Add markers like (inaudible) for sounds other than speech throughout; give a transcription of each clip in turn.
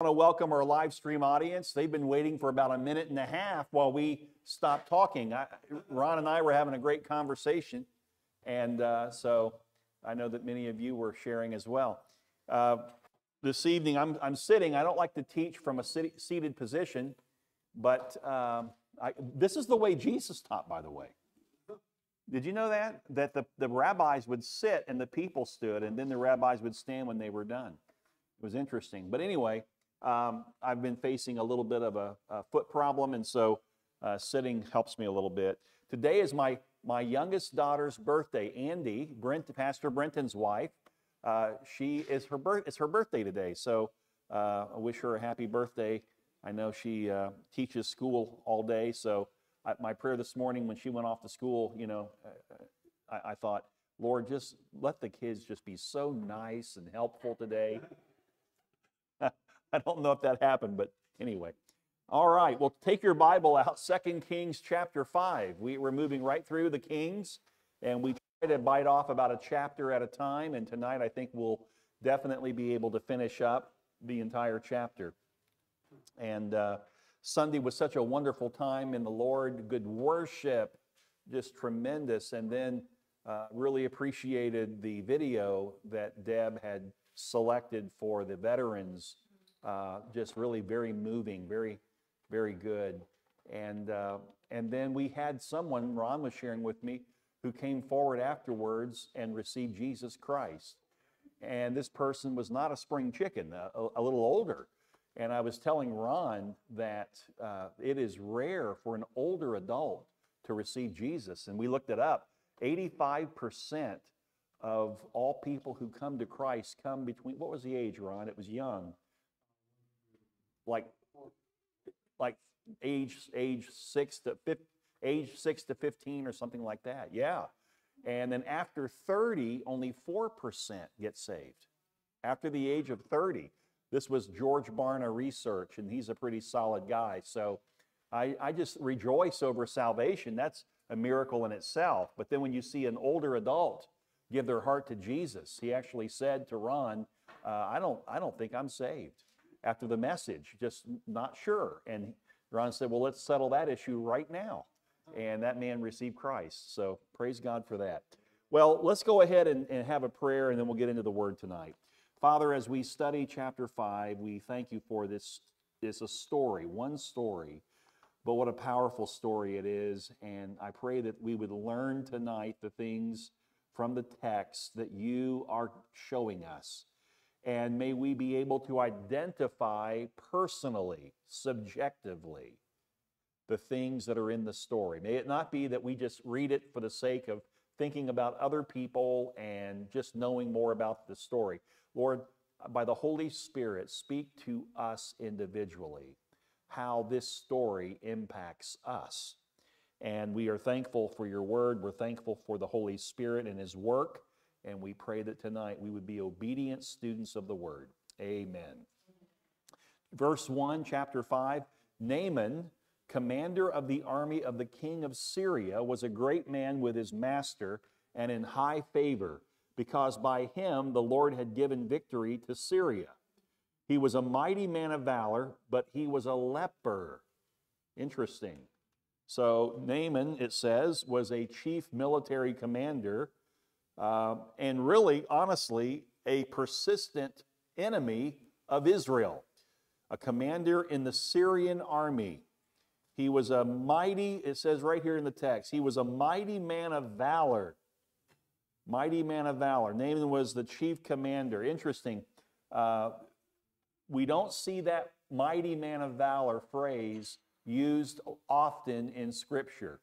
want to welcome our live stream audience. They've been waiting for about a minute and a half while we stopped talking. I, Ron and I were having a great conversation, and uh, so I know that many of you were sharing as well. Uh, this evening, I'm, I'm sitting. I don't like to teach from a seated position, but um, I, this is the way Jesus taught, by the way. Did you know that? That the, the rabbis would sit and the people stood, and then the rabbis would stand when they were done. It was interesting. But anyway, um, I've been facing a little bit of a, a foot problem, and so uh, sitting helps me a little bit. Today is my, my youngest daughter's birthday, Andy, Brent, Pastor Brenton's wife. Uh, she is her birth, it's her birthday today, so uh, I wish her a happy birthday. I know she uh, teaches school all day, so I, my prayer this morning when she went off to school, you know, uh, I, I thought, Lord, just let the kids just be so nice and helpful today. (laughs) I don't know if that happened, but anyway. All right, well, take your Bible out, Second Kings chapter 5. We, we're moving right through the Kings, and we try to bite off about a chapter at a time. And tonight, I think we'll definitely be able to finish up the entire chapter. And uh, Sunday was such a wonderful time in the Lord, good worship, just tremendous. And then uh, really appreciated the video that Deb had selected for the veterans uh, just really very moving, very, very good. And, uh, and then we had someone, Ron was sharing with me, who came forward afterwards and received Jesus Christ. And this person was not a spring chicken, a, a little older. And I was telling Ron that uh, it is rare for an older adult to receive Jesus. And we looked it up 85% of all people who come to Christ come between, what was the age, Ron? It was young like like age age six to age six to 15 or something like that. Yeah. And then after 30, only 4% get saved. After the age of 30. This was George Barna research, and he's a pretty solid guy. So I, I just rejoice over salvation. That's a miracle in itself. But then when you see an older adult give their heart to Jesus, he actually said to Ron, uh, I, don't, I don't think I'm saved after the message, just not sure. And Ron said, Well, let's settle that issue right now. And that man received Christ. So praise God for that. Well, let's go ahead and, and have a prayer and then we'll get into the word tonight. Father, as we study chapter 5, we thank you for this. It's a story, one story, but what a powerful story it is. And I pray that we would learn tonight the things from the text that you are showing us and may we be able to identify personally, subjectively, the things that are in the story. May it not be that we just read it for the sake of thinking about other people and just knowing more about the story. Lord, by the Holy Spirit, speak to us individually how this story impacts us. And we are thankful for your word. We're thankful for the Holy Spirit and his work. And we pray that tonight we would be obedient students of the word. Amen. Verse 1, chapter 5 Naaman, commander of the army of the king of Syria, was a great man with his master and in high favor, because by him the Lord had given victory to Syria. He was a mighty man of valor, but he was a leper. Interesting. So, Naaman, it says, was a chief military commander uh, and really, honestly, a persistent enemy of Israel, a commander in the Syrian army. He was a mighty, it says right here in the text, he was a mighty man of valor. Mighty man of valor. Naaman was the chief commander. Interesting. Uh, we don't see that mighty man of valor phrase used often in Scripture.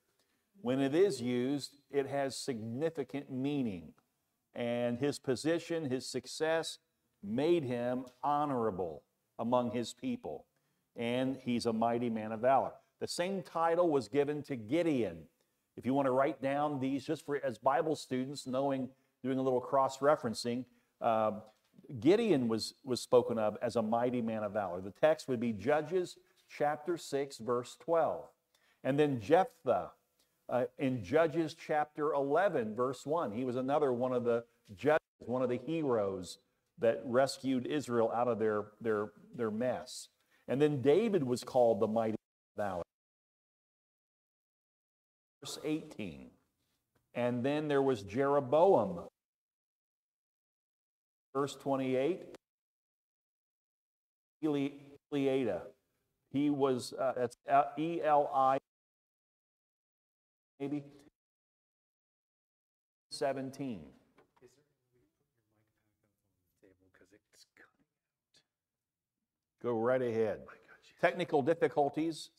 When it is used, it has significant meaning. And his position, his success, made him honorable among his people. And he's a mighty man of valor. The same title was given to Gideon. If you want to write down these just for as Bible students, knowing, doing a little cross referencing, uh, Gideon was, was spoken of as a mighty man of valor. The text would be Judges chapter 6, verse 12. And then Jephthah uh, in Judges chapter 11, verse 1. He was another one of the judges, one of the heroes that rescued Israel out of their, their, their mess. And then David was called the mighty valor. Verse 18. And then there was Jeroboam. Verse 28. Eliada. He was, uh, that's E L I, maybe. 17. Go right ahead. Technical difficulties.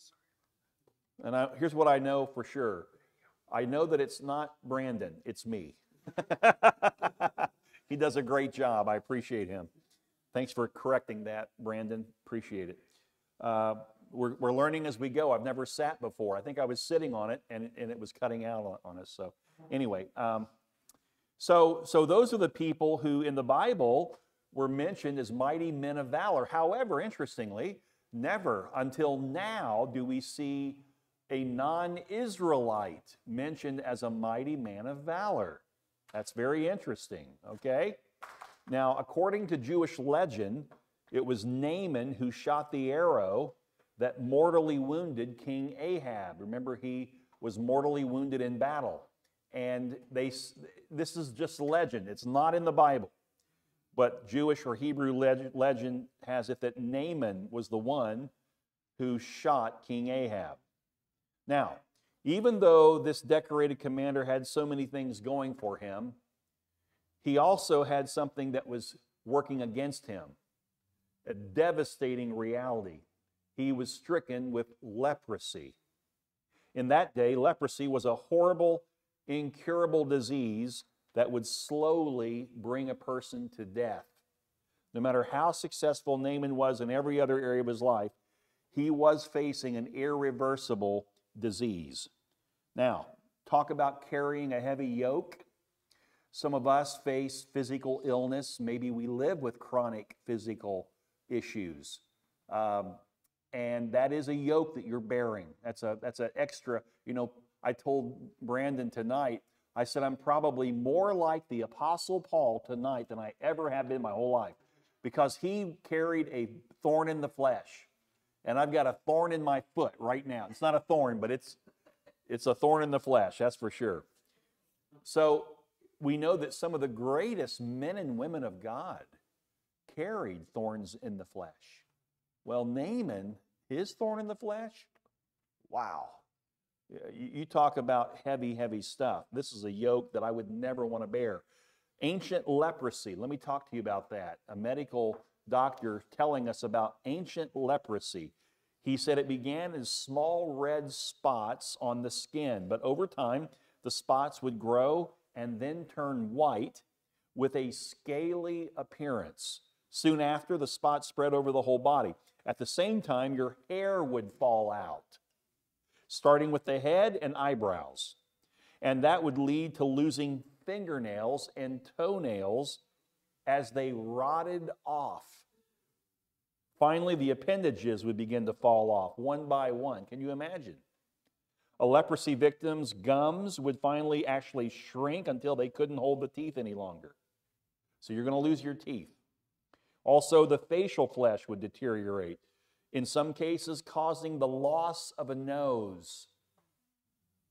And I, here's what I know for sure I know that it's not Brandon, it's me. (laughs) he does a great job. I appreciate him. Thanks for correcting that, Brandon. Appreciate it. Uh, we're, we're learning as we go. I've never sat before. I think I was sitting on it and, and it was cutting out on, on us. So, anyway, um, so, so those are the people who in the Bible were mentioned as mighty men of valor. However, interestingly, never until now do we see a non Israelite mentioned as a mighty man of valor. That's very interesting, okay? Now, according to Jewish legend, it was Naaman who shot the arrow that mortally wounded King Ahab. Remember, he was mortally wounded in battle. And they, this is just legend, it's not in the Bible. But Jewish or Hebrew legend has it that Naaman was the one who shot King Ahab. Now, even though this decorated commander had so many things going for him, he also had something that was working against him a devastating reality. He was stricken with leprosy. In that day, leprosy was a horrible, incurable disease that would slowly bring a person to death. No matter how successful Naaman was in every other area of his life, he was facing an irreversible disease. Now, talk about carrying a heavy yoke. Some of us face physical illness. Maybe we live with chronic physical issues. Um, and that is a yoke that you're bearing. That's a that's an extra. You know, I told Brandon tonight. I said I'm probably more like the Apostle Paul tonight than I ever have been my whole life, because he carried a thorn in the flesh, and I've got a thorn in my foot right now. It's not a thorn, but it's it's a thorn in the flesh. That's for sure. So we know that some of the greatest men and women of God carried thorns in the flesh. Well, Naaman, his thorn in the flesh, wow. You talk about heavy, heavy stuff. This is a yoke that I would never want to bear. Ancient leprosy, let me talk to you about that. A medical doctor telling us about ancient leprosy. He said it began as small red spots on the skin, but over time, the spots would grow and then turn white with a scaly appearance. Soon after, the spots spread over the whole body. At the same time, your hair would fall out, starting with the head and eyebrows. And that would lead to losing fingernails and toenails as they rotted off. Finally, the appendages would begin to fall off one by one. Can you imagine? A leprosy victim's gums would finally actually shrink until they couldn't hold the teeth any longer. So you're going to lose your teeth. Also, the facial flesh would deteriorate, in some cases, causing the loss of a nose,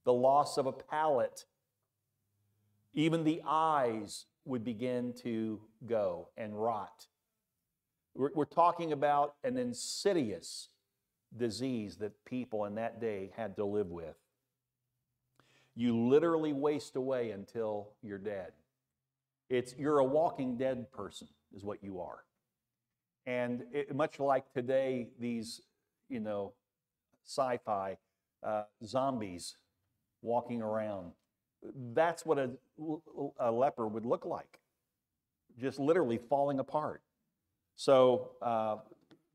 the loss of a palate. Even the eyes would begin to go and rot. We're, we're talking about an insidious disease that people in that day had to live with. You literally waste away until you're dead. It's you're a walking dead person, is what you are. And it, much like today, these, you know, sci fi uh, zombies walking around, that's what a, a leper would look like, just literally falling apart. So, uh,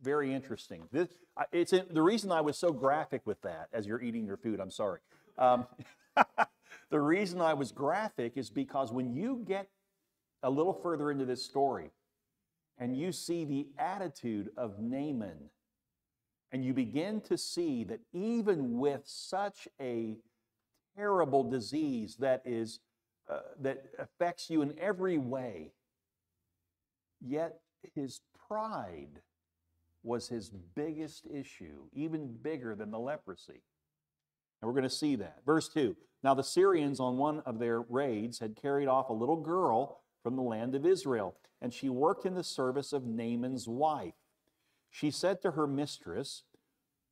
very interesting. This, it's the reason I was so graphic with that as you're eating your food. I'm sorry. Um, (laughs) the reason I was graphic is because when you get a little further into this story, and you see the attitude of Naaman, and you begin to see that even with such a terrible disease that is uh, that affects you in every way, Yet his pride was his biggest issue, even bigger than the leprosy. And we're going to see that. Verse 2 Now the Syrians, on one of their raids, had carried off a little girl from the land of Israel, and she worked in the service of Naaman's wife. She said to her mistress,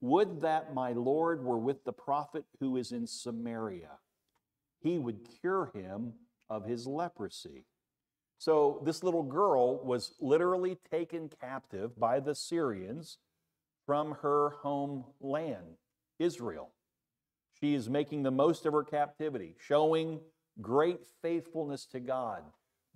Would that my Lord were with the prophet who is in Samaria. He would cure him of his leprosy. So this little girl was literally taken captive by the Syrians from her homeland, Israel. She is making the most of her captivity, showing great faithfulness to God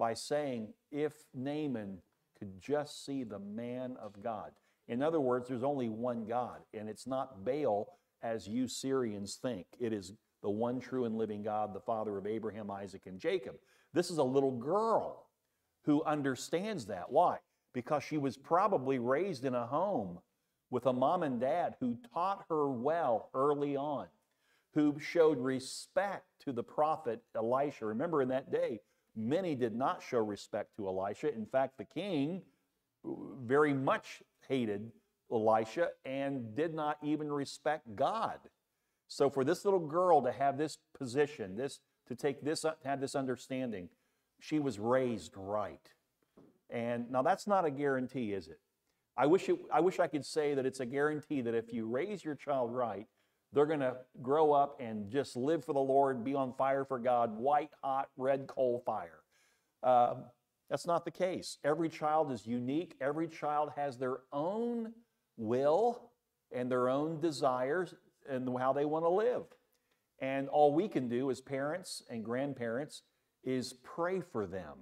by saying, if Naaman could just see the man of God. In other words, there's only one God, and it's not Baal as you Syrians think. It is the one true and living God, the Father of Abraham, Isaac, and Jacob. This is a little girl who understands that. Why? Because she was probably raised in a home with a mom and dad who taught her well early on, who showed respect to the prophet Elisha. Remember, in that day, many did not show respect to Elisha. In fact, the king uh, very much hated Elisha and did not even respect God. So for this little girl to have this position, this to take this to have this understanding, she was raised right. And now that's not a guarantee, is it? I wish it, I wish I could say that it's a guarantee that if you raise your child right, they're going to grow up and just live for the Lord, be on fire for God, white hot red coal fire. Uh, that's not the case. Every child is unique. Every child has their own will and their own desires and how they want to live. And all we can do as parents and grandparents is pray for them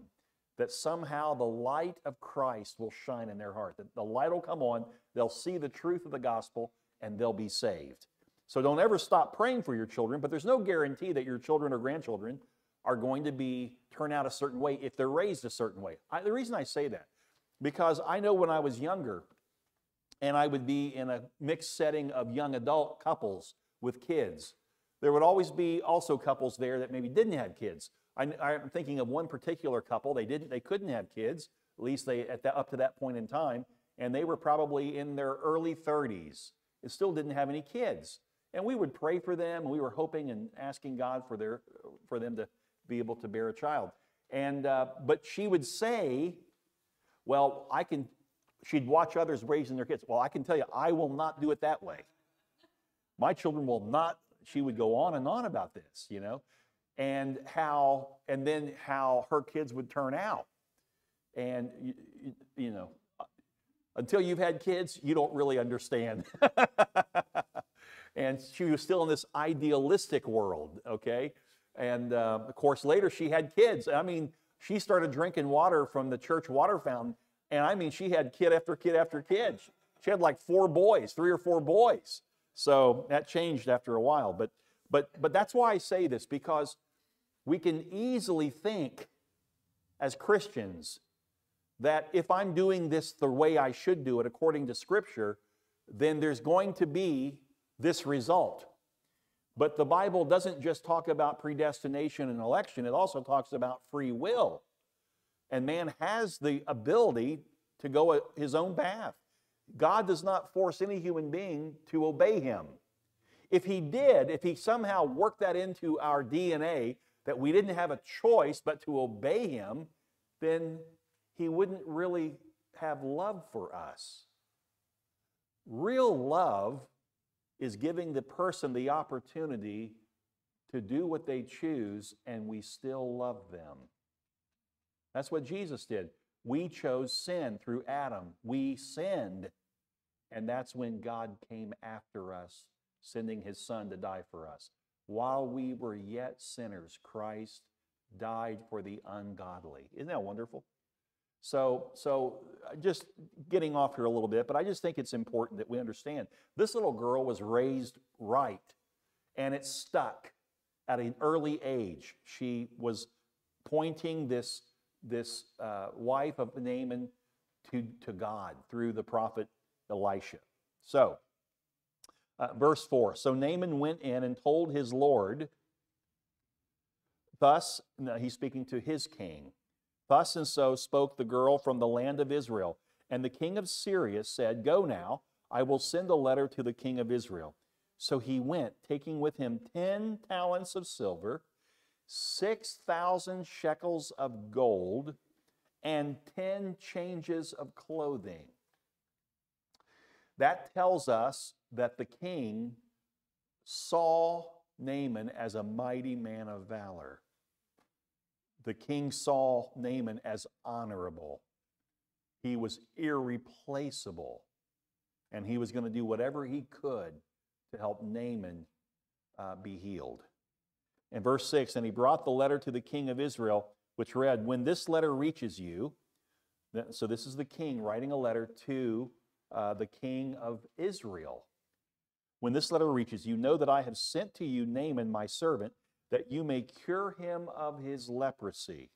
that somehow the light of Christ will shine in their heart, that the light will come on, they'll see the truth of the gospel, and they'll be saved. So don't ever stop praying for your children, but there's no guarantee that your children or grandchildren are going to be turn out a certain way if they're raised a certain way. I, the reason I say that, because I know when I was younger, and I would be in a mixed setting of young adult couples with kids, there would always be also couples there that maybe didn't have kids. I, am thinking of one particular couple. They didn't, they couldn't have kids, at least they at that, up to that point in time, and they were probably in their early 30s and still didn't have any kids. And we would pray for them, and we were hoping and asking God for their for them to be able to bear a child. And uh, but she would say, "Well, I can." She'd watch others raising their kids. Well, I can tell you, I will not do it that way. My children will not. She would go on and on about this, you know and how and then how her kids would turn out and you, you, know until you've had kids you don't really understand (laughs) and she was still in this idealistic world okay? And uh, of course later she had kids. I mean she started drinking water from the church water fountain and i mean she had kid after kid after kid. She had like four boys three or four boys. So that changed after a while but but but that's why i say this because we can easily think as Christians that if I'm doing this the way I should do it according to Scripture, then there's going to be this result. But the Bible doesn't just talk about predestination and election, it also talks about free will. And man has the ability to go his own path. God does not force any human being to obey him. If he did, if he somehow worked that into our DNA, that we didn't have a choice but to obey him, then he wouldn't really have love for us. Real love is giving the person the opportunity to do what they choose and we still love them. That's what Jesus did. We chose sin through Adam. We sinned. And that's when God came after us, sending his son to die for us. While we were yet sinners, Christ died for the ungodly. Isn't that wonderful? So, so uh, just getting off here a little bit, but I just think it's important that we understand this little girl was raised right, and it stuck at an early age. She was pointing this this uh, wife of Naaman to to God through the prophet Elisha. So, uh, verse 4 So Naaman went in and told his Lord, Thus, he's speaking to his king, Thus and so spoke the girl from the land of Israel. And the king of Syria said, Go now, I will send a letter to the king of Israel. So he went, taking with him 10 talents of silver, 6,000 shekels of gold, and 10 changes of clothing. That tells us that the king saw Naaman as a mighty man of valor. The king saw Naaman as honorable. He was irreplaceable. And he was going to do whatever he could to help Naaman uh, be healed. In verse 6, and he brought the letter to the king of Israel, which read, When this letter reaches you, so this is the king writing a letter to uh, the king of Israel. When this letter reaches you, know that I have sent to you Naaman, my servant, that you may cure him of his leprosy.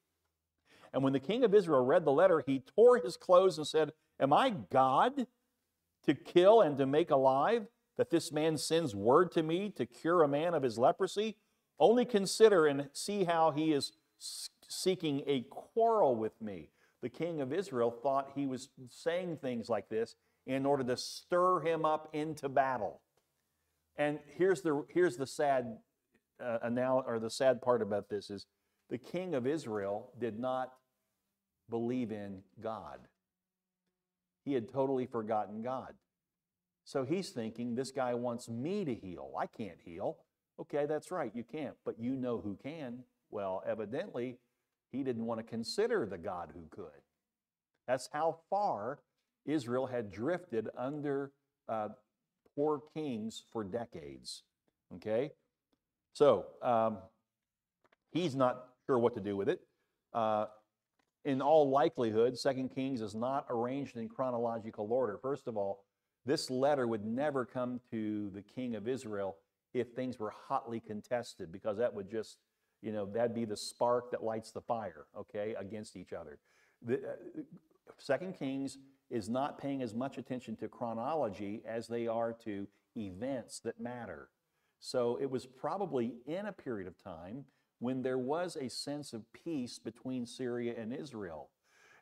And when the king of Israel read the letter, he tore his clothes and said, Am I God to kill and to make alive, that this man sends word to me to cure a man of his leprosy? Only consider and see how he is seeking a quarrel with me. The king of Israel thought he was saying things like this in order to stir him up into battle. And here's the, here's the sad uh, or the sad part about this is the king of Israel did not believe in God. He had totally forgotten God. So he's thinking, this guy wants me to heal. I can't heal. Okay, that's right, you can't, but you know who can. Well, evidently, he didn't want to consider the God who could. That's how far Israel had drifted under uh, poor kings for decades. Okay? So, um, he's not sure what to do with it. Uh, in all likelihood, Second Kings is not arranged in chronological order. First of all, this letter would never come to the king of Israel if things were hotly contested, because that would just, you know, that'd be the spark that lights the fire, okay, against each other. The, uh, Second Kings is not paying as much attention to chronology as they are to events that matter. So it was probably in a period of time when there was a sense of peace between Syria and Israel.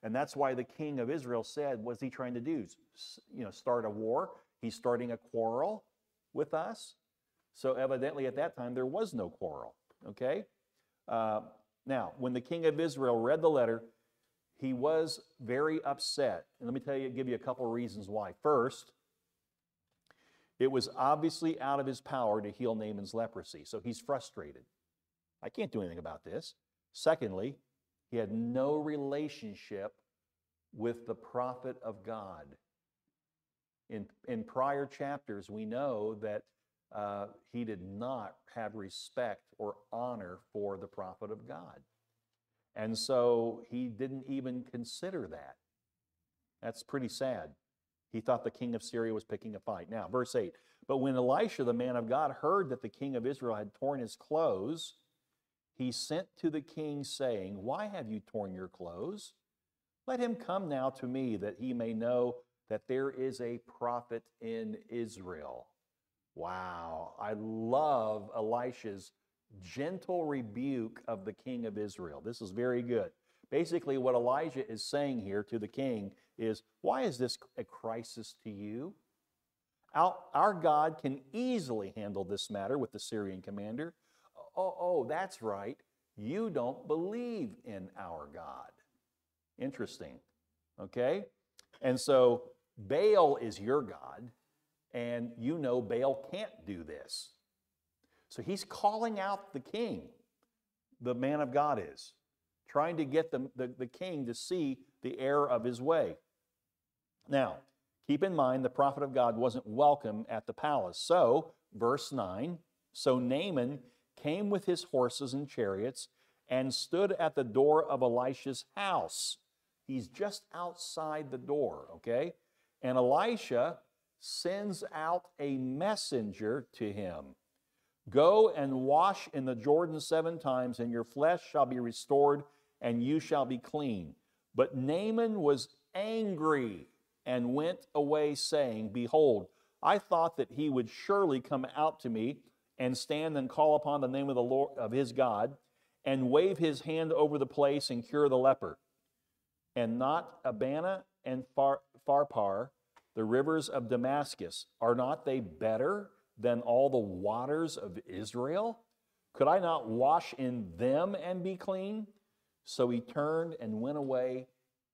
And that's why the king of Israel said, What's he trying to do? You know, start a war? He's starting a quarrel with us. So evidently at that time there was no quarrel. Okay? Uh, now, when the king of Israel read the letter, he was very upset. And let me tell you, give you a couple of reasons why. First, it was obviously out of his power to heal Naaman's leprosy, so he's frustrated. I can't do anything about this. Secondly, he had no relationship with the prophet of God. In, in prior chapters, we know that uh, he did not have respect or honor for the prophet of God. And so he didn't even consider that. That's pretty sad. He thought the king of Syria was picking a fight. Now, verse 8 But when Elisha, the man of God, heard that the king of Israel had torn his clothes, he sent to the king, saying, Why have you torn your clothes? Let him come now to me, that he may know that there is a prophet in Israel. Wow, I love Elisha's gentle rebuke of the king of Israel. This is very good. Basically, what Elijah is saying here to the king is, Why is this a crisis to you? Our, our God can easily handle this matter with the Syrian commander. Oh, oh, that's right. You don't believe in our God. Interesting. Okay? And so Baal is your God, and you know Baal can't do this. So he's calling out the king, the man of God is, trying to get the, the, the king to see the error of his way. Now, keep in mind the prophet of God wasn't welcome at the palace. So, verse 9 so Naaman came with his horses and chariots and stood at the door of Elisha's house. He's just outside the door, okay? And Elisha sends out a messenger to him. Go and wash in the Jordan seven times, and your flesh shall be restored, and you shall be clean. But Naaman was angry and went away, saying, Behold, I thought that he would surely come out to me and stand and call upon the name of the Lord of his God, and wave his hand over the place and cure the leper. And not Abana and Phar- Pharpar, the rivers of Damascus, are not they better than all the waters of Israel? Could I not wash in them and be clean? So he turned and went away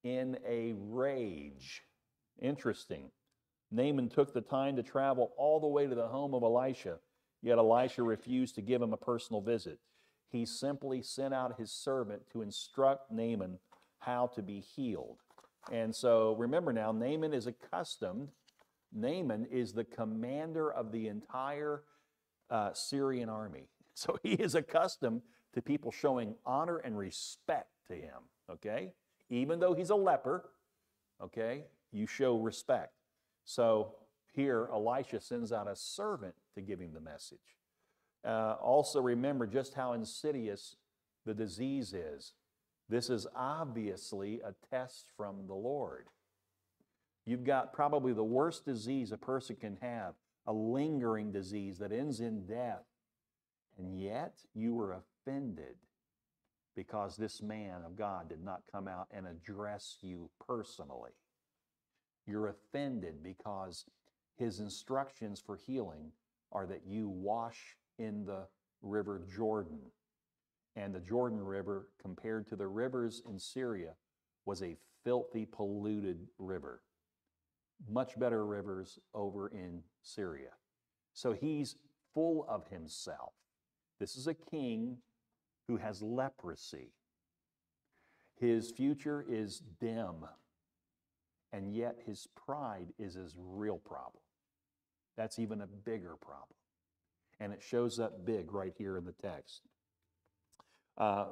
in a rage. Interesting. Naaman took the time to travel all the way to the home of Elisha, yet Elisha refused to give him a personal visit. He simply sent out his servant to instruct Naaman how to be healed. And so remember now, Naaman is accustomed, Naaman is the commander of the entire uh, Syrian army. (laughs) So he is accustomed to people showing honor and respect to him, okay? Even though he's a leper, okay, you show respect. So here, Elisha sends out a servant to give him the message. Uh, also, remember just how insidious the disease is. This is obviously a test from the Lord. You've got probably the worst disease a person can have, a lingering disease that ends in death. And yet you were offended because this man of God did not come out and address you personally. You're offended because his instructions for healing are that you wash in the river Jordan. And the Jordan River, compared to the rivers in Syria, was a filthy, polluted river. Much better rivers over in Syria. So he's full of himself. This is a king who has leprosy. His future is dim, and yet his pride is his real problem. That's even a bigger problem. And it shows up big right here in the text. Uh,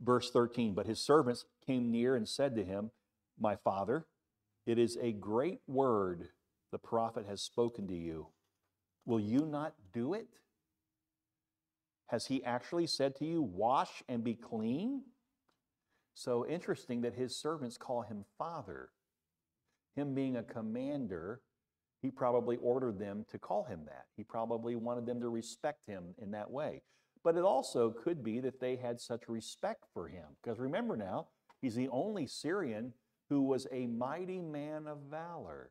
verse 13 But his servants came near and said to him, My father, it is a great word the prophet has spoken to you. Will you not do it? Has he actually said to you, Wash and be clean? So interesting that his servants call him father. Him being a commander, he probably ordered them to call him that. He probably wanted them to respect him in that way. But it also could be that they had such respect for him. Because remember now, he's the only Syrian who was a mighty man of valor.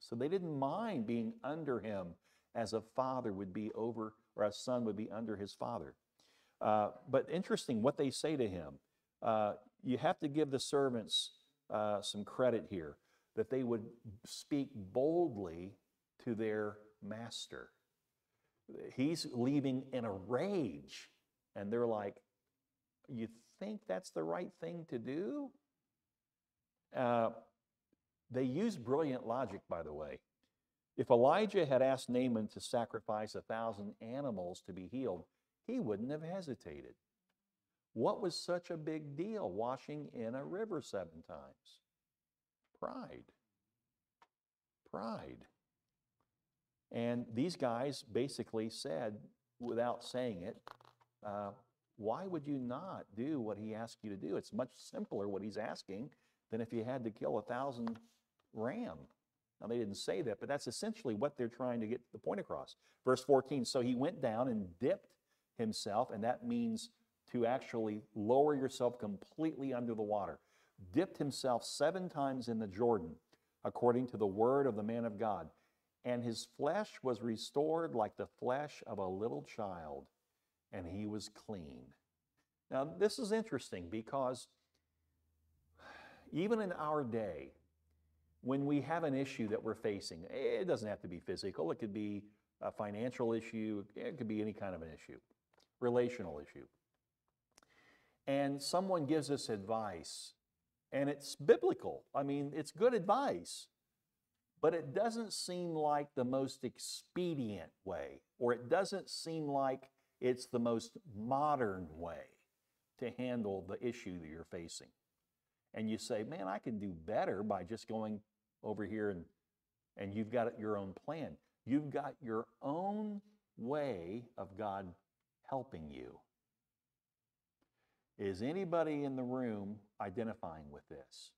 So they didn't mind being under him as a father would be over, or a son would be under his father. Uh, but interesting what they say to him. Uh, you have to give the servants uh, some credit here that they would speak boldly to their master. He's leaving in a rage, and they're like, You think that's the right thing to do? Uh, they use brilliant logic, by the way. If Elijah had asked Naaman to sacrifice a thousand animals to be healed, he wouldn't have hesitated. What was such a big deal washing in a river seven times? Pride. Pride. And these guys basically said, without saying it, uh, why would you not do what he asked you to do? It's much simpler what he's asking than if you had to kill a thousand ram. Now, they didn't say that, but that's essentially what they're trying to get the point across. Verse 14 So he went down and dipped himself, and that means to actually lower yourself completely under the water. Dipped himself seven times in the Jordan, according to the word of the man of God. And his flesh was restored like the flesh of a little child, and he was clean. Now, this is interesting because even in our day, when we have an issue that we're facing, it doesn't have to be physical, it could be a financial issue, it could be any kind of an issue, relational issue. And someone gives us advice, and it's biblical. I mean, it's good advice, but it doesn't seem like the most expedient way, or it doesn't seem like it's the most modern way to handle the issue that you're facing. And you say, man, I can do better by just going over here and, and you've got your own plan. You've got your own way of God helping you. Is anybody in the room identifying with this?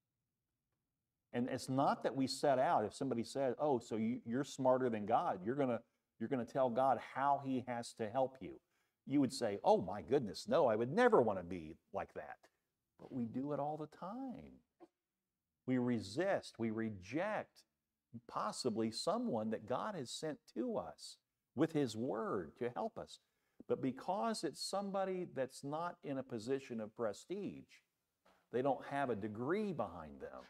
And it's not that we set out, if somebody said, oh, so you, you, are smarter than God, you're to you're to tell God how he has to help you. You would say, oh my goodness, no, I would never want to be like that. But we do it all the time. We resist, we reject possibly someone that God has sent to us with His Word to help us. But because it's somebody that's not in a position of prestige, they don't have a degree behind them,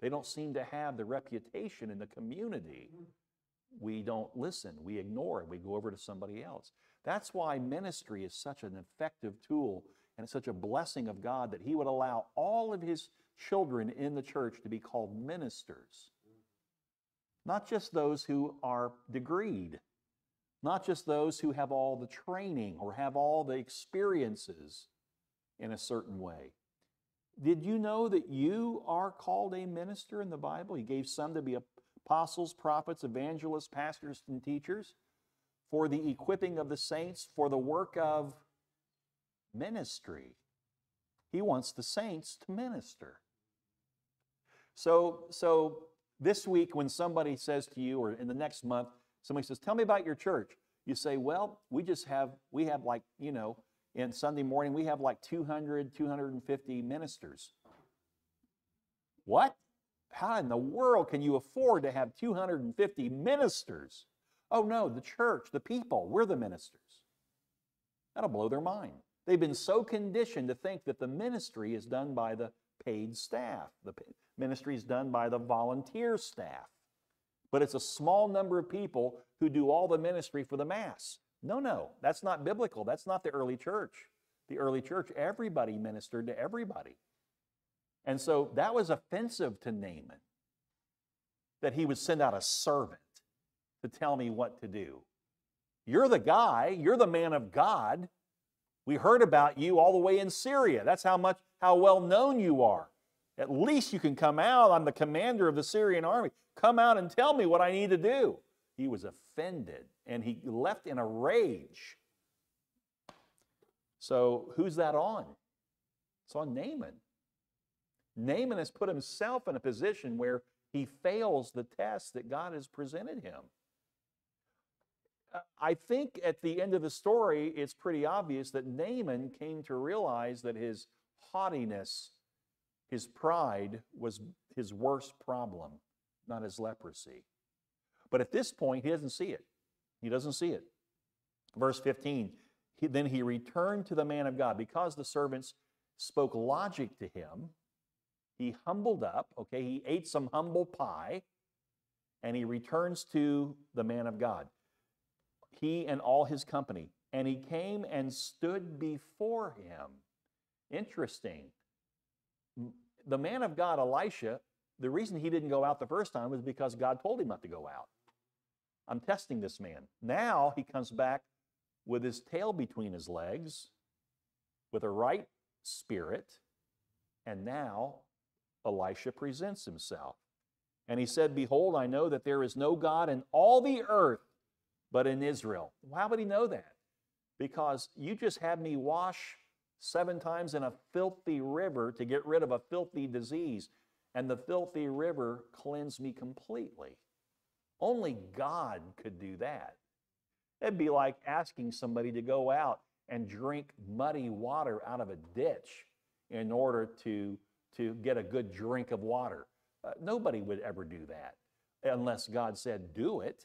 they don't seem to have the reputation in the community, we don't listen, we ignore it, we go over to somebody else. That's why ministry is such an effective tool and it's such a blessing of God that He would allow all of His children in the church to be called ministers. Not just those who are degreed, not just those who have all the training or have all the experiences in a certain way. Did you know that you are called a minister in the Bible? He gave some to be apostles, prophets, evangelists, pastors, and teachers for the equipping of the saints for the work of ministry. He wants the saints to minister. So, so this week, when somebody says to you, or in the next month, somebody says, Tell me about your church. You say, Well, we just have, we have like, you know, in Sunday morning, we have like 200, 250 ministers. What? How in the world can you afford to have 250 ministers? Oh no, the church, the people, we're the ministers. That'll blow their mind. They've been so conditioned to think that the ministry is done by the paid staff. The ministry is done by the volunteer staff. But it's a small number of people who do all the ministry for the mass. No, no, that's not biblical. That's not the early church. The early church, everybody ministered to everybody. And so that was offensive to Naaman that he would send out a servant to tell me what to do. You're the guy, you're the man of God. We heard about you all the way in Syria. That's how much how well known you are. At least you can come out. I'm the commander of the Syrian army. Come out and tell me what I need to do. He was offended and he left in a rage. So, who's that on? It's on Naaman. Naaman has put himself in a position where he fails the test that God has presented him. I think at the end of the story, it's pretty obvious that Naaman came to realize that his haughtiness, his pride, was his worst problem, not his leprosy. But at this point, he doesn't see it. He doesn't see it. Verse 15 he, Then he returned to the man of God. Because the servants spoke logic to him, he humbled up, okay, he ate some humble pie, and he returns to the man of God he and all his company. And he came and stood before him. Interesting. The man of God, Elisha, the reason he didn't go out the first time was because God told him not to go out. I'm testing this man. Now he comes back with his tail between his legs, with a right spirit, and now Elisha presents himself. And he said, Behold, I know that there is no God in all the earth but in Israel. How would he know that? Because you just had me wash seven times in a filthy river to get rid of a filthy disease, and the filthy river cleansed me completely. Only God could do that. It'd be like asking somebody to go out and drink muddy water out of a ditch in order to, to get a good drink of water. Uh, nobody would ever do that unless God said, do it.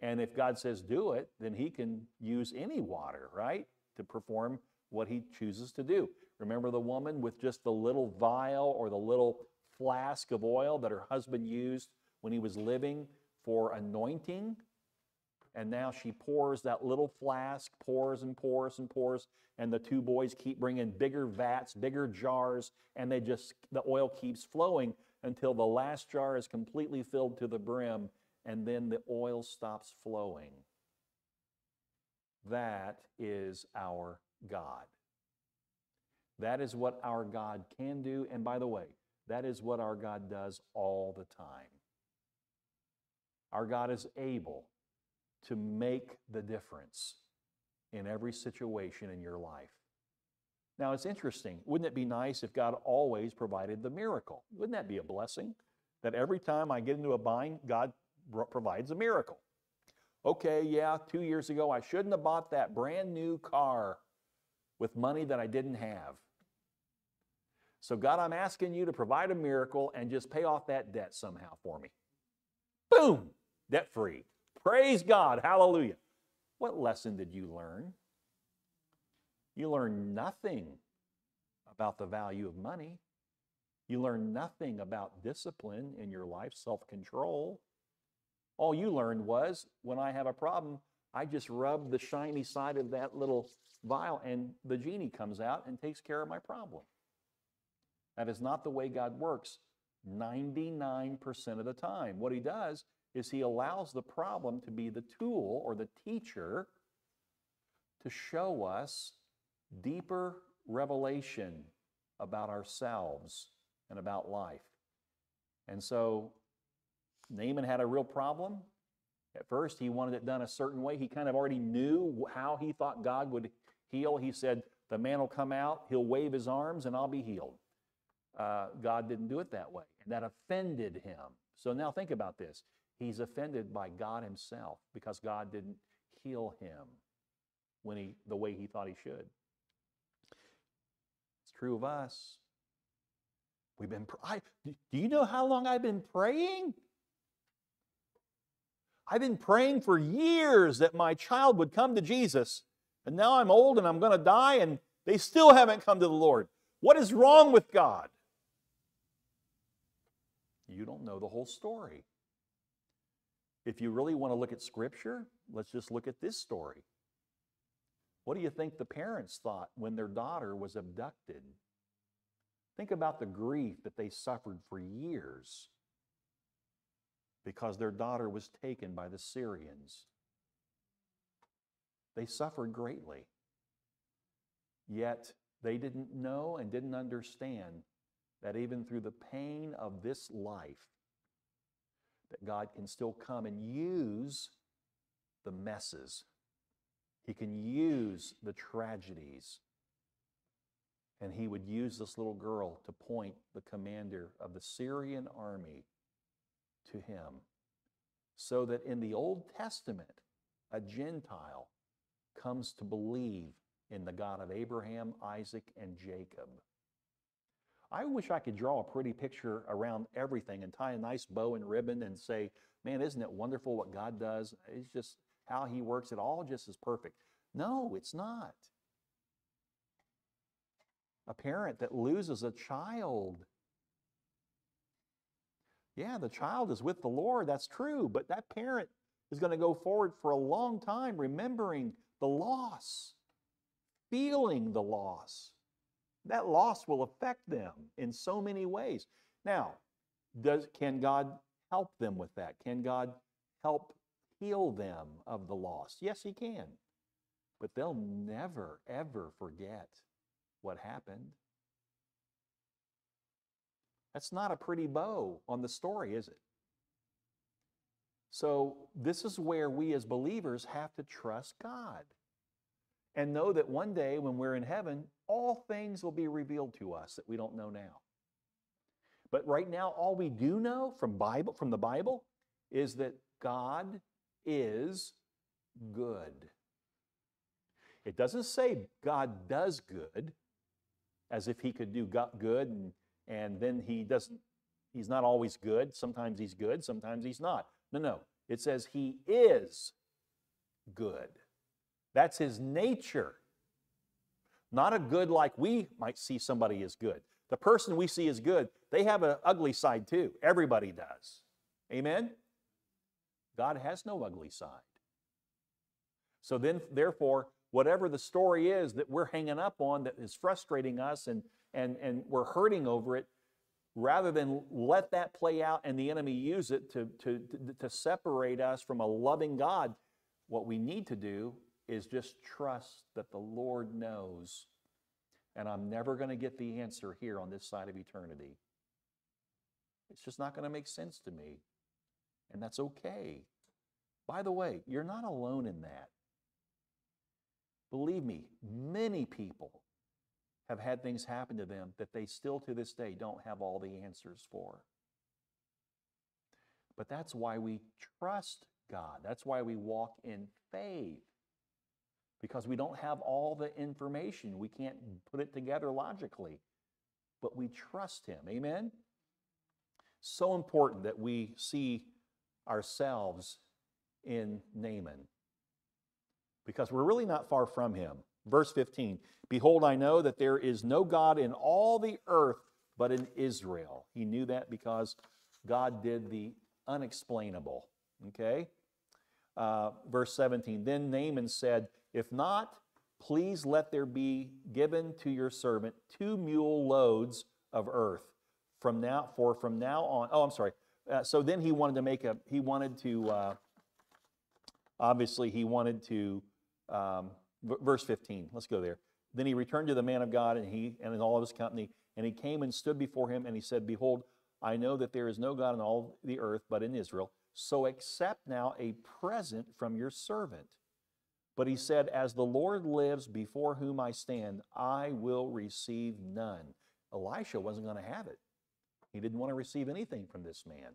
And if God says do it, then he can use any water, right, to perform what he chooses to do. Remember the woman with just the little vial or the little flask of oil that her husband used when he was living for anointing? And now she pours that little flask, pours and pours and pours, and the two boys keep bringing bigger vats, bigger jars, and they just, the oil keeps flowing until the last jar is completely filled to the brim and then the oil stops flowing. That is our God. That is what our God can do. And by the way, that is what our God does all the time. Our God is able to make the difference in every situation in your life. Now, it's interesting. Wouldn't it be nice if God always provided the miracle? Wouldn't that be a blessing? That every time I get into a bind, God provides a miracle. Okay, yeah, two years ago, I shouldn't have bought that brand new car with money that I didn't have. So, God, I'm asking you to provide a miracle and just pay off that debt somehow for me. Boom, debt free. Praise God. Hallelujah. What lesson did you learn? You learned nothing about the value of money. You learned nothing about discipline in your life, self control. All you learned was when I have a problem, I just rub the shiny side of that little vial and the genie comes out and takes care of my problem. That is not the way God works 99% of the time. What he does is he allows the problem to be the tool or the teacher to show us deeper revelation about ourselves and about life. And so Naaman had a real problem. At first, he wanted it done a certain way. He kind of already knew how he thought God would heal. He said, The man will come out, he'll wave his arms, and I'll be healed. Uh, God didn't do it that way, and that offended him. So now think about this. He's offended by God himself because God didn't heal him when he the way he thought he should. It's true of us. We've been I, do you know how long I've been praying? I've been praying for years that my child would come to Jesus. And now I'm old and I'm going to die and they still haven't come to the Lord. What is wrong with God? You don't know the whole story. If you really want to look at Scripture, let's just look at this story. What do you think the parents thought when their daughter was abducted? Think about the grief that they suffered for years because their daughter was taken by the Syrians. They suffered greatly. Yet they didn't know and didn't understand that even through the pain of this life, that God can still come and use the messes. He can use the tragedies. And he would use this little girl to point the commander of the Syrian army to him. So that in the Old Testament, a Gentile comes to believe in the God of Abraham, Isaac, and Jacob. I wish I could draw a pretty picture around everything and tie a nice bow and ribbon and say, man, isn't it wonderful what God does? It's just how He works. It all just is perfect. No, it's not. A parent that loses a child. Yeah, the child is with the Lord, that's true, but that parent is going to go forward for a long time remembering the loss, feeling the loss that loss will affect them in so many ways. Now, does, can God help them with that? Can God help heal them of the loss? Yes, He can. But they'll never, ever forget what happened. That's not a pretty bow on the story, is it? So, this is where we as believers have to trust God and know that one day when we're in heaven, all things will be revealed to us that we don't know now. But right now, all we do know from Bible, from the Bible, is that God is good. It doesn't say God does good, as if he could do good and, and then he doesn't, he's not always good. Sometimes he's good, sometimes he's not. No, no. It says he is good. That's his nature. Not a good like we might see somebody as good. The person we see as good, they have an ugly side too. Everybody does. Amen? God has no ugly side. So then, therefore, whatever the story is that we're hanging up on that is frustrating us and, and, and we're hurting over it, rather than let that play out and the enemy use it to, to, to, separate us from a loving God, what we need to do is just trust that the Lord knows, and I'm never going to get the answer here on this side of eternity. It's just not going to make sense to me, and that's okay. By the way, you're not alone in that. Believe me, many people have had things happen to them that they still to this day don't have all the answers for. But that's why we trust God. That's why we walk in faith because we don't have all the information. We can't put it together logically. but we trust him. Amen? So important that we see ourselves in Naaman because we're really not far from him. Verse 15 Behold, I know that there is no God in all the earth but in Israel. He knew that because God did the unexplainable. Okay? Uh, verse 17 Then Naaman said, If not, please let there be given to your servant two mule loads of earth from now for from now on oh i'm sorry uh, so then he wanted to make a he wanted to uh, obviously he wanted to um, verse 15 let's go there then he returned to the man of god and he and all of his company and he came and stood before him and he said behold i know that there is no god in all the earth but in israel so accept now a present from your servant but he said, As the Lord lives before whom I stand, I will receive none. Elisha wasn't going to have it. He didn't want to receive anything from this man.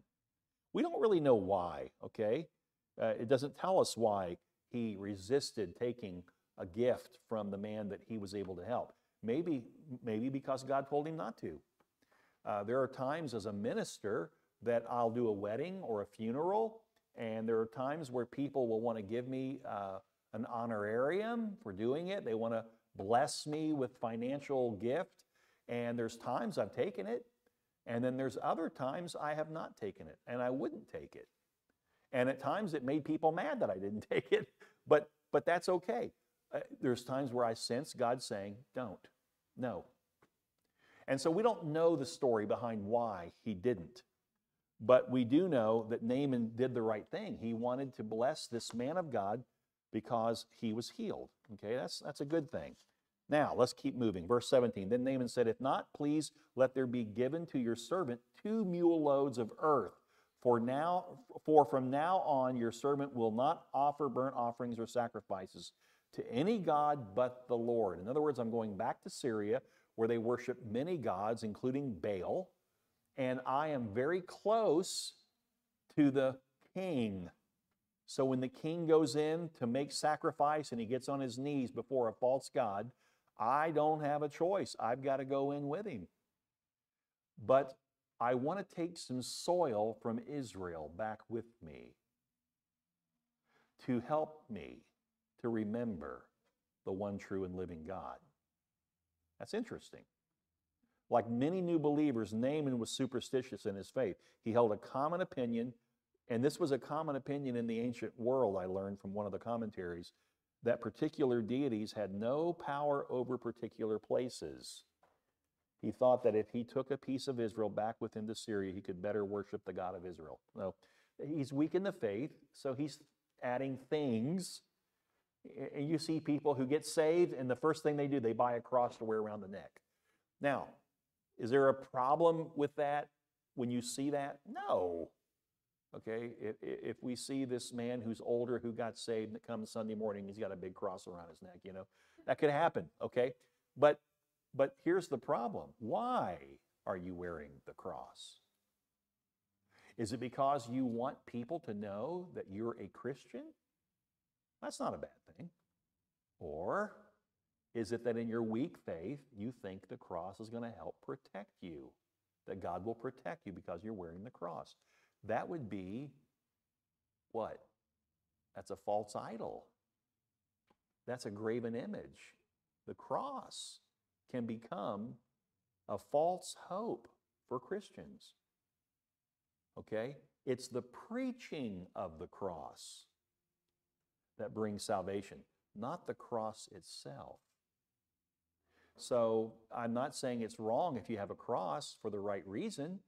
We don't really know why, okay? Uh, it doesn't tell us why he resisted taking a gift from the man that he was able to help. Maybe, maybe because God told him not to. Uh, there are times as a minister that I'll do a wedding or a funeral, and there are times where people will want to give me uh, an honorarium for doing it. They want to bless me with financial gift. And there's times I've taken it, and then there's other times I have not taken it, and I wouldn't take it. And at times it made people mad that I didn't (laughs) take it, but but that's okay. Uh, there's times where I sense God saying, "Don't, no." And so we don't know the story behind why he didn't. But we do know that Naaman did the right thing. He wanted to bless this man of God because he was healed. Okay, that's, that's a good thing. Now, let's keep moving. Verse 17 Then Naaman said, If not, please let there be given to your servant two mule loads of earth. For now, for from now on your servant will not offer burnt offerings or sacrifices to any god but the Lord. In other words, I'm going back to Syria where they worship many gods, including Baal, and I am very close to the king so when the king goes in to make sacrifice and he gets on his knees before a false god, I don't have a choice. I've got to go in with him. But I want to take some soil from Israel back with me to help me to remember the one true and living God. That's interesting. Like many new believers, Naaman was superstitious in his faith. He held a common opinion and this was a common opinion in the ancient world, I learned from one of the commentaries, that particular deities had no power over particular places. He thought that if he took a piece of Israel back with him to Syria, he could better worship the God of Israel. No, he's weak in the faith, so he's adding things. And you see people who get saved, and the first thing they do, they buy a cross to wear around the neck. Now, is there a problem with that when you see that? No. Okay, if, if we see this man who's older who got saved and comes Sunday morning, he's got a big cross around his neck, you know, that could happen. Okay, but but here's the problem: why are you wearing the cross? Is it because you want people to know that you're a Christian? That's not a bad thing. Or is it that in your weak faith you think the cross is going to help protect you? That God will protect you because you're wearing the cross? That would be what? That's a false idol. That's a graven image. The cross can become a false hope for Christians. Okay? It's the preaching of the cross that brings salvation, not the cross itself. So I'm not saying it's wrong if you have a cross for the right reason.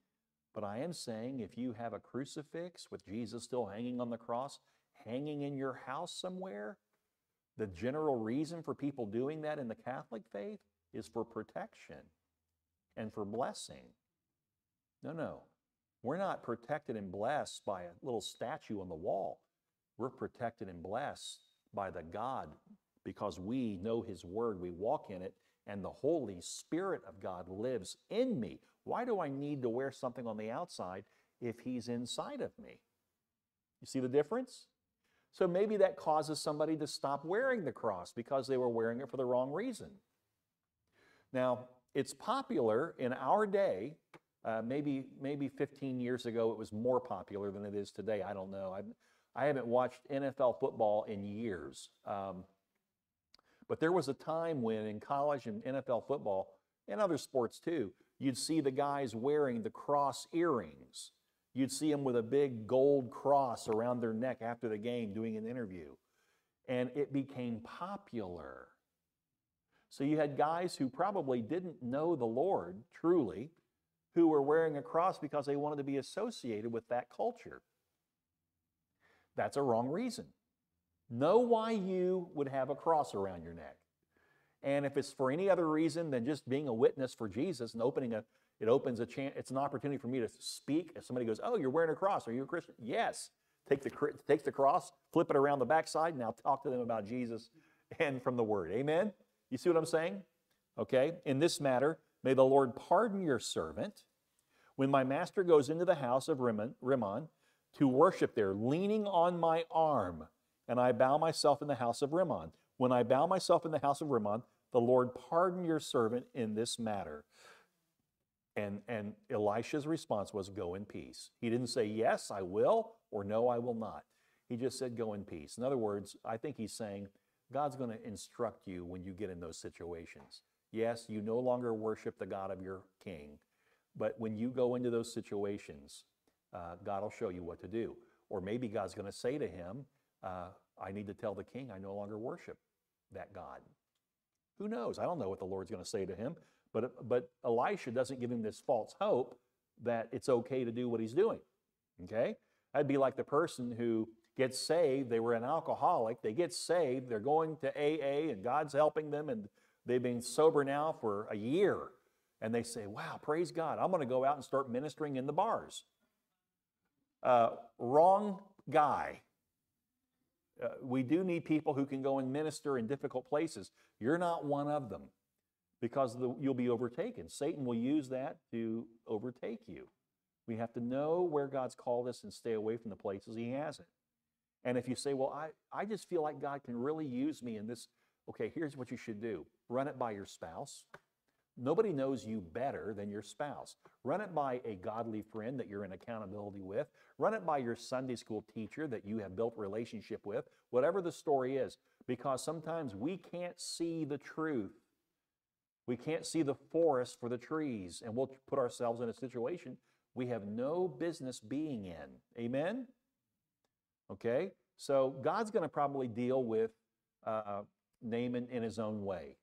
But I am saying if you have a crucifix with Jesus still hanging on the cross, hanging in your house somewhere, the general reason for people doing that in the Catholic faith is for protection and for blessing. No, no. We're not protected and blessed by a little statue on the wall. We're protected and blessed by the God because we know His Word, we walk in it, and the Holy Spirit of God lives in me. Why do I need to wear something on the outside if he's inside of me? You see the difference? So maybe that causes somebody to stop wearing the cross because they were wearing it for the wrong reason. Now, it's popular in our day. Uh, maybe maybe 15 years ago it was more popular than it is today. I don't know. I've, I haven't watched NFL football in years. Um, but there was a time when in college and NFL football and other sports too, you'd see the guys wearing the cross earrings. You'd see them with a big gold cross around their neck after the game doing an interview. And it became popular. So you had guys who probably didn't know the Lord truly, who were wearing a cross because they wanted to be associated with that culture. That's a wrong reason. Know why you would have a cross around your neck. And if it's for any other reason than just being a witness for Jesus and opening a, it opens a chance, it's an opportunity for me to speak. If somebody goes, Oh, you're wearing a cross, are you a Christian? Yes. Take the, take the cross, flip it around the backside, and now talk to them about Jesus and from the Word. Amen? You see what I'm saying? Okay. In this matter, may the Lord pardon your servant when my master goes into the house of Rimmon, Rimmon to worship there, leaning on my arm, and I bow myself in the house of Rimmon. When I bow myself in the house of Rimmon, the Lord pardon your servant in this matter. And, and Elisha's response was, Go in peace. He didn't say, Yes, I will, or No, I will not. He just said, Go in peace. In other words, I think he's saying, God's going to instruct you when you get in those situations. Yes, you no longer worship the God of your king, but when you go into those situations, uh, God will show you what to do. Or maybe God's going to say to him, uh, I need to tell the king I no longer worship that God. Who knows? I don't know what the Lord's going to say to him. But, but Elisha doesn't give him this false hope that it's okay to do what he's doing. Okay? That'd be like the person who gets saved. They were an alcoholic. They get saved. They're going to AA, and God's helping them, and they've been sober now for a year. And they say, Wow, praise God. I'm going to go out and start ministering in the bars. Uh, wrong guy. Uh, we do need people who can go and minister in difficult places. You're not one of them because the, you'll be overtaken. Satan will use that to overtake you. We have to know where God's called us and stay away from the places He hasn't. And if you say, Well, I, I just feel like God can really use me in this, okay, here's what you should do run it by your spouse. Nobody knows you better than your spouse. Run it by a godly friend that you're in accountability with. Run it by your Sunday school teacher that you have built relationship with, whatever the story is. Because sometimes we can't see the truth. We can't see the forest for the trees, and we'll put ourselves in a situation we have no business being in. Amen? Okay? So God's going to probably deal with uh, Naaman in his own way.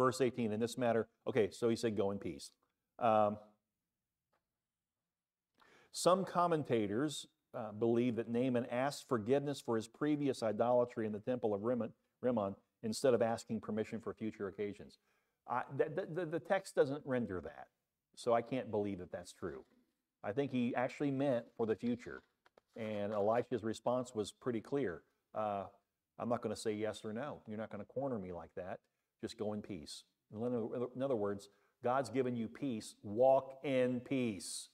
Verse 18, in this matter, okay, so he said, go in peace. Um, some commentators uh, believe that Naaman asked forgiveness for his previous idolatry in the temple of Rimmon, Rimmon instead of asking permission for future occasions. I, the, the, the text doesn't render that, so I can't believe that that's true. I think he actually meant for the future. And Elisha's response was pretty clear. Uh, I'm not going to say yes or no. You're not going to corner me like that. Just go in peace. In other words, God's given you peace. Walk in peace,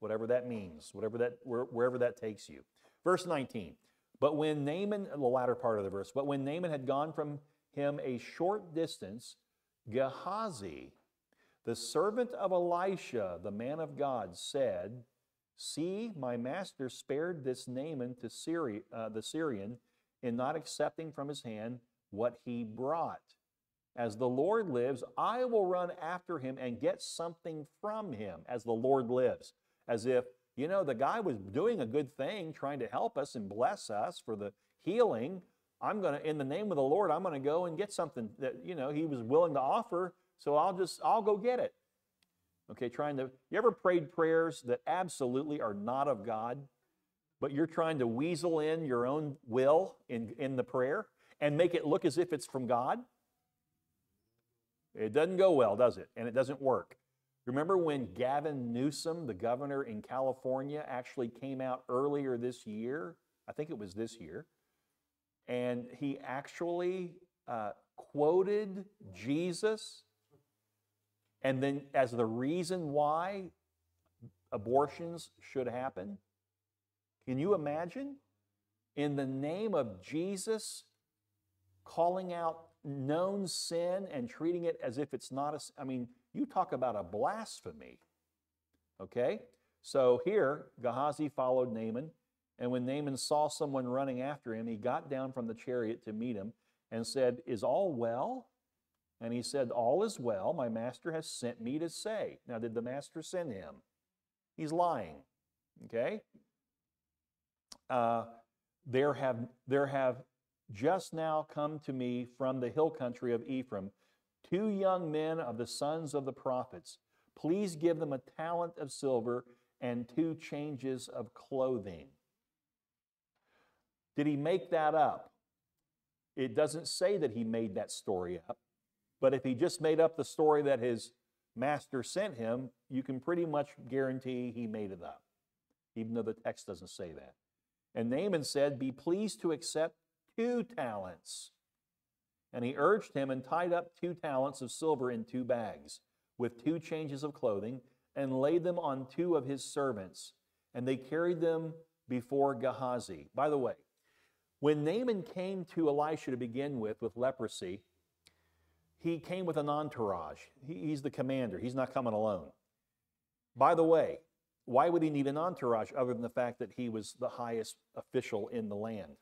whatever that means, whatever that wherever that takes you. Verse 19. But when Naaman, the latter part of the verse, but when Naaman had gone from him a short distance, Gehazi, the servant of Elisha, the man of God, said, See, my master spared this Naaman to Syria, uh, the Syrian in not accepting from his hand what he brought. As the Lord lives, I will run after him and get something from him, as the Lord lives. As if, you know, the guy was doing a good thing, trying to help us and bless us for the healing. I'm going to, in the name of the Lord, I'm going to go and get something that, you know, he was willing to offer. So I'll just, I'll go get it. Okay, trying to, you ever prayed prayers that absolutely are not of God, but you're trying to weasel in your own will in, in the prayer and make it look as if it's from God? It doesn't go well, does it? And it doesn't work. Remember when Gavin Newsom, the governor in California, actually came out earlier this year? I think it was this year. And he actually uh, quoted Jesus and then as the reason why abortions should happen. Can you imagine? In the name of Jesus, calling out known sin and treating it as if it's not a, I mean, you talk about a blasphemy. Okay? So here, Gehazi followed Naaman, and when Naaman saw someone running after him, he got down from the chariot to meet him and said, Is all well? And he said, All is well. My master has sent me to say. Now, did the master send him? He's lying. Okay? Uh, there have there have just now come to me from the hill country of Ephraim two young men of the sons of the prophets. Please give them a talent of silver and two changes of clothing. Did he make that up? It doesn't say that he made that story up. But if he just made up the story that his master sent him, you can pretty much guarantee he made it up, even though the text doesn't say that. And Naaman said, Be pleased to accept two talents. And he urged him and tied up two talents of silver in two bags with two changes of clothing and laid them on two of his servants. And they carried them before Gehazi. By the way, when Naaman came to Elisha to begin with, with leprosy, he came with an entourage. He, he's the commander, he's not coming alone. By the way, why would he need an entourage other than the fact that he was the highest official in the land?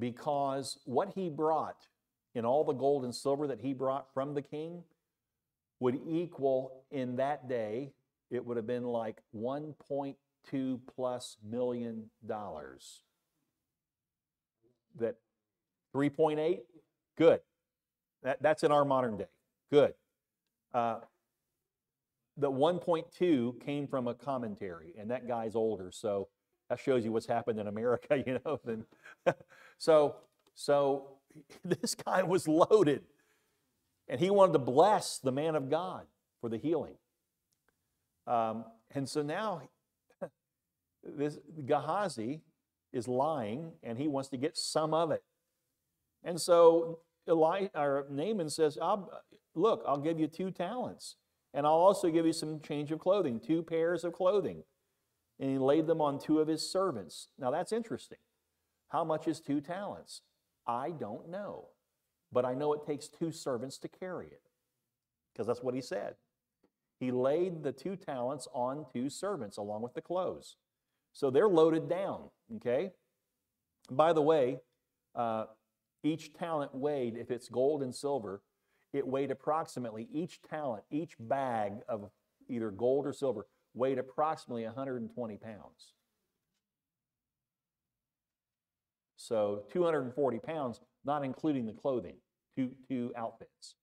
Because what he brought in all the gold and silver that he brought from the king would equal in that day, it would have been like 1.2 plus million dollars. That 3.8? Good. That, that's in our modern day. Good. Uh, the 1.2 came from a commentary, and that guy's older, so that shows you what's happened in America, (laughs) you know. Then, so, so (laughs) this guy was loaded, and he wanted to bless the man of God for the healing. Um, and so now, (laughs) this Gehazi is lying, and he wants to get some of it. And so Eli, or Naaman says, I'll, "Look, I'll give you two talents." And I'll also give you some change of clothing, two pairs of clothing. And he laid them on two of his servants. Now that's interesting. How much is two talents? I don't know. But I know it takes two servants to carry it, because that's what he said. He laid the two talents on two servants along with the clothes. So they're loaded down, okay? By the way, uh, each talent weighed, if it's gold and silver, it weighed approximately, each talent, each bag of either gold or silver, weighed approximately 120 pounds. So 240 pounds, not including the clothing, two, two outfits.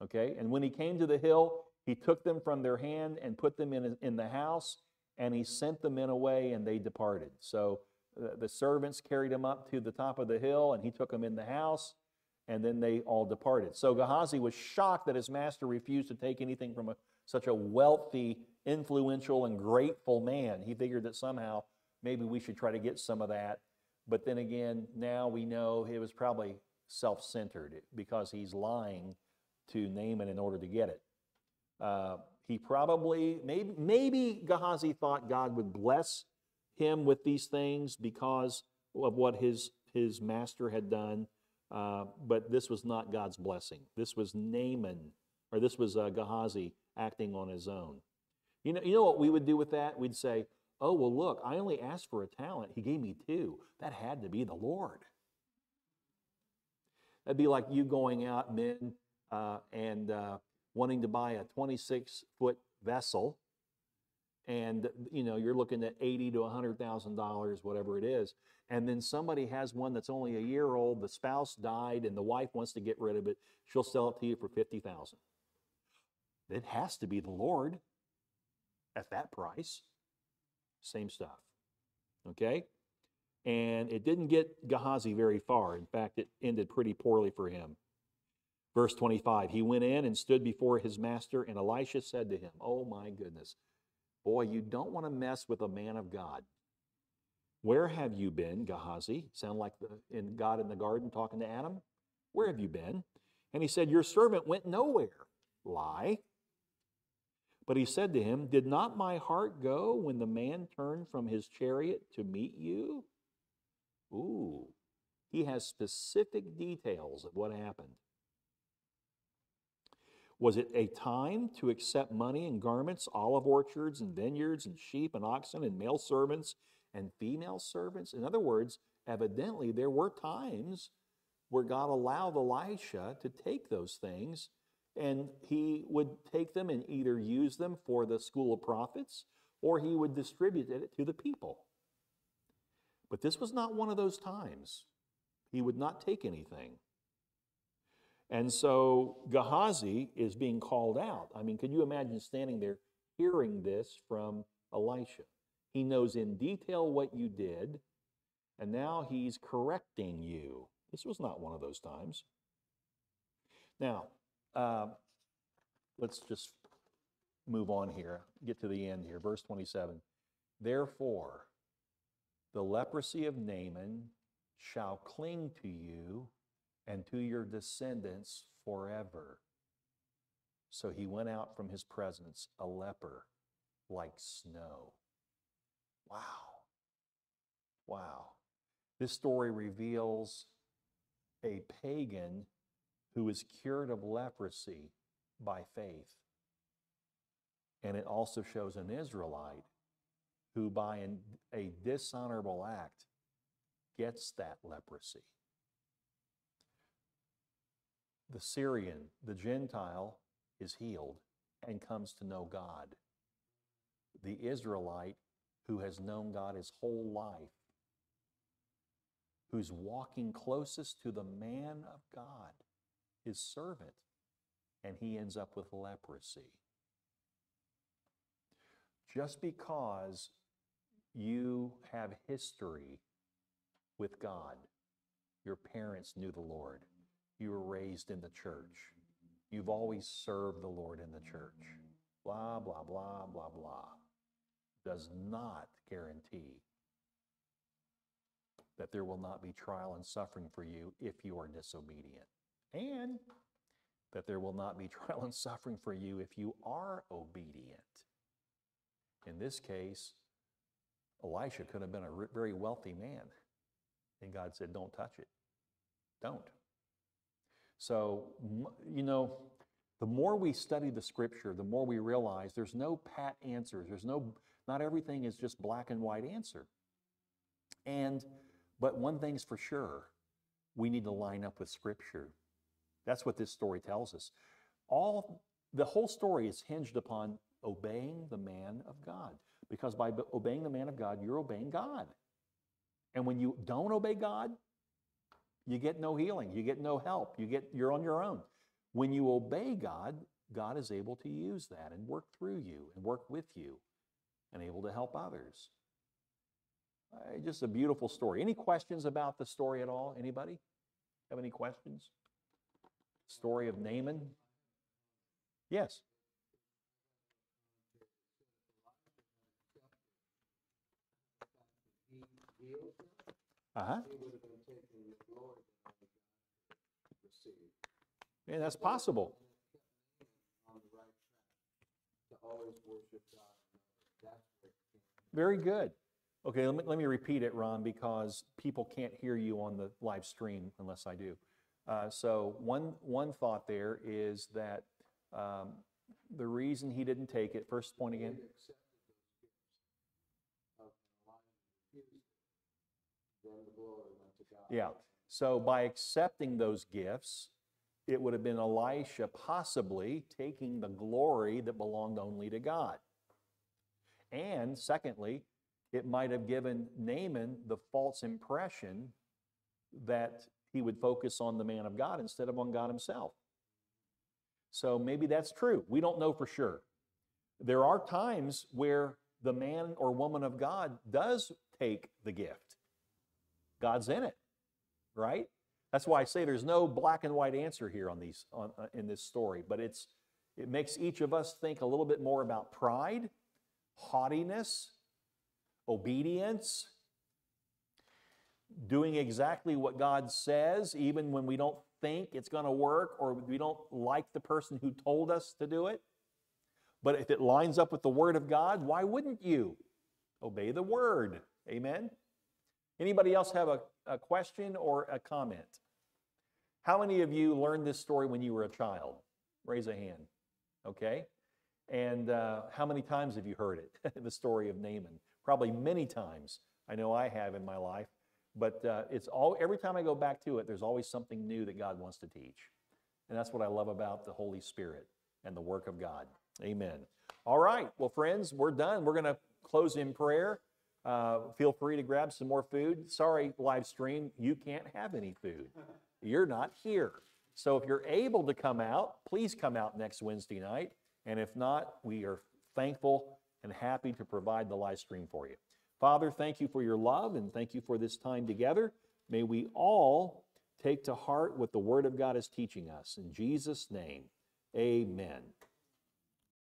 Okay, and when he came to the hill, he took them from their hand and put them in, in the house, and he sent the men away, and they departed. So the, the servants carried him up to the top of the hill, and he took them in the house, and then they all departed. So Gehazi was shocked that his master refused to take anything from a, such a wealthy, influential, and grateful man. He figured that somehow maybe we should try to get some of that. But then again, now we know it was probably self centered because he's lying to Naaman in order to get it. Uh, he probably, maybe, maybe Gehazi thought God would bless him with these things because of what his, his master had done. Uh, but this was not God's blessing. This was Naaman, or this was uh, Gehazi acting on his own. You know, you know what we would do with that? We'd say, oh, well, look, I only asked for a talent. He gave me two. That had to be the Lord. That'd be like you going out, men, uh, and uh, wanting to buy a 26 foot vessel. And you know you're looking at eighty to hundred thousand dollars, whatever it is, and then somebody has one that's only a year old. The spouse died, and the wife wants to get rid of it. She'll sell it to you for fifty thousand. It has to be the Lord at that price. Same stuff. Okay? And it didn't get Gehazi very far. In fact, it ended pretty poorly for him. Verse 25 He went in and stood before his master, and Elisha said to him, Oh my goodness, boy, you don't want to mess with a man of God. Where have you been, Gehazi? Sound like the, in God in the garden talking to Adam? Where have you been? And he said, Your servant went nowhere. Lie. But he said to him, Did not my heart go when the man turned from his chariot to meet you? Ooh, he has specific details of what happened. Was it a time to accept money and garments, olive orchards and vineyards and sheep and oxen and male servants and female servants? In other words, evidently there were times where God allowed Elisha to take those things and he would take them and either use them for the school of prophets or he would distribute it to the people. But this was not one of those times. He would not take anything. And so Gehazi is being called out. I mean, can you imagine standing there hearing this from Elisha? He knows in detail what you did, and now he's correcting you. This was not one of those times. Now, uh, let's just move on here, get to the end here. Verse 27 Therefore, the leprosy of Naaman shall cling to you and to your descendants forever. So he went out from his presence a leper like snow. Wow. Wow. This story reveals a pagan who is cured of leprosy by faith. And it also shows an Israelite who, by an, a dishonorable act, gets that leprosy. The Syrian, the Gentile, is healed and comes to know God. The Israelite, who has known God his whole life, who's walking closest to the man of God, his servant, and he ends up with leprosy. Just because you have history with God, your parents knew the Lord, you were raised in the church, you've always served the Lord in the church, blah, blah, blah, blah, blah, does not guarantee that there will not be trial and suffering for you if you are disobedient. And that there will not be (laughs) trial and suffering for you if you are obedient. In this case, Elisha could have been a very wealthy man. And God said, Don't touch it. Don't. So, you know, the more we study the scripture, the more we realize there's no pat answers. There's no, not everything is just black and white answer. And, but one thing's for sure we need to line up with scripture. That's what this story tells us. All, the whole story is hinged upon obeying the man of God. Because by obeying the man of God, you're obeying God. And when you don't obey God, you get no healing, you get no help, you get you're on your own. When you obey God, God is able to use that and work through you and work with you and able to help others. Uh, just a beautiful story. Any questions about the story at all? Anybody have any questions? Story of Naaman? Yes. Uh-huh. Yeah, that's possible. Very good. Okay, let me, let me repeat it, Ron, because people can't hear you on the live stream unless I do. Uh, so one, one thought there is that um, the reason he didn't take it, first point again. Yeah. So by accepting those gifts, it would have been Elisha possibly taking the glory that belonged only to God. And secondly, it might have given Naaman the false impression that he would focus on the man of God instead of on God himself. So maybe that's true. We don't know for sure. There are times where the man or woman of God does take the gift. God's in it, right? That's why I say there's no black and white answer here on these on, uh, in this story, but it's it makes each of us think a little bit more about pride, haughtiness, obedience, doing exactly what God says, even when we don't think it's going to work or we don't like the person who told us to do it. But if it lines up with the Word of God, why wouldn't you obey the Word? Amen? Anybody else have a a question or a comment? How many of you learned this story when you were a child? Raise a hand. Okay. And uh, how many times have you heard it? (laughs) the story of Naaman. Probably many times. I know I have in my life. But uh, it's all every time I go back to it, there's always something new that God wants to teach. And that's what I love about the Holy Spirit and the work of God. Amen. All right. Well, friends, we're done. We're going to close in prayer. Uh, feel free to grab some more food. Sorry, live stream, you can't have any food. You're not here. So if you're able to come out, please come out next Wednesday night. And if not, we are thankful and happy to provide the live stream for you. Father, thank you for your love and thank you for this time together. May we all take to heart what the Word of God is teaching us. In Jesus' name, amen.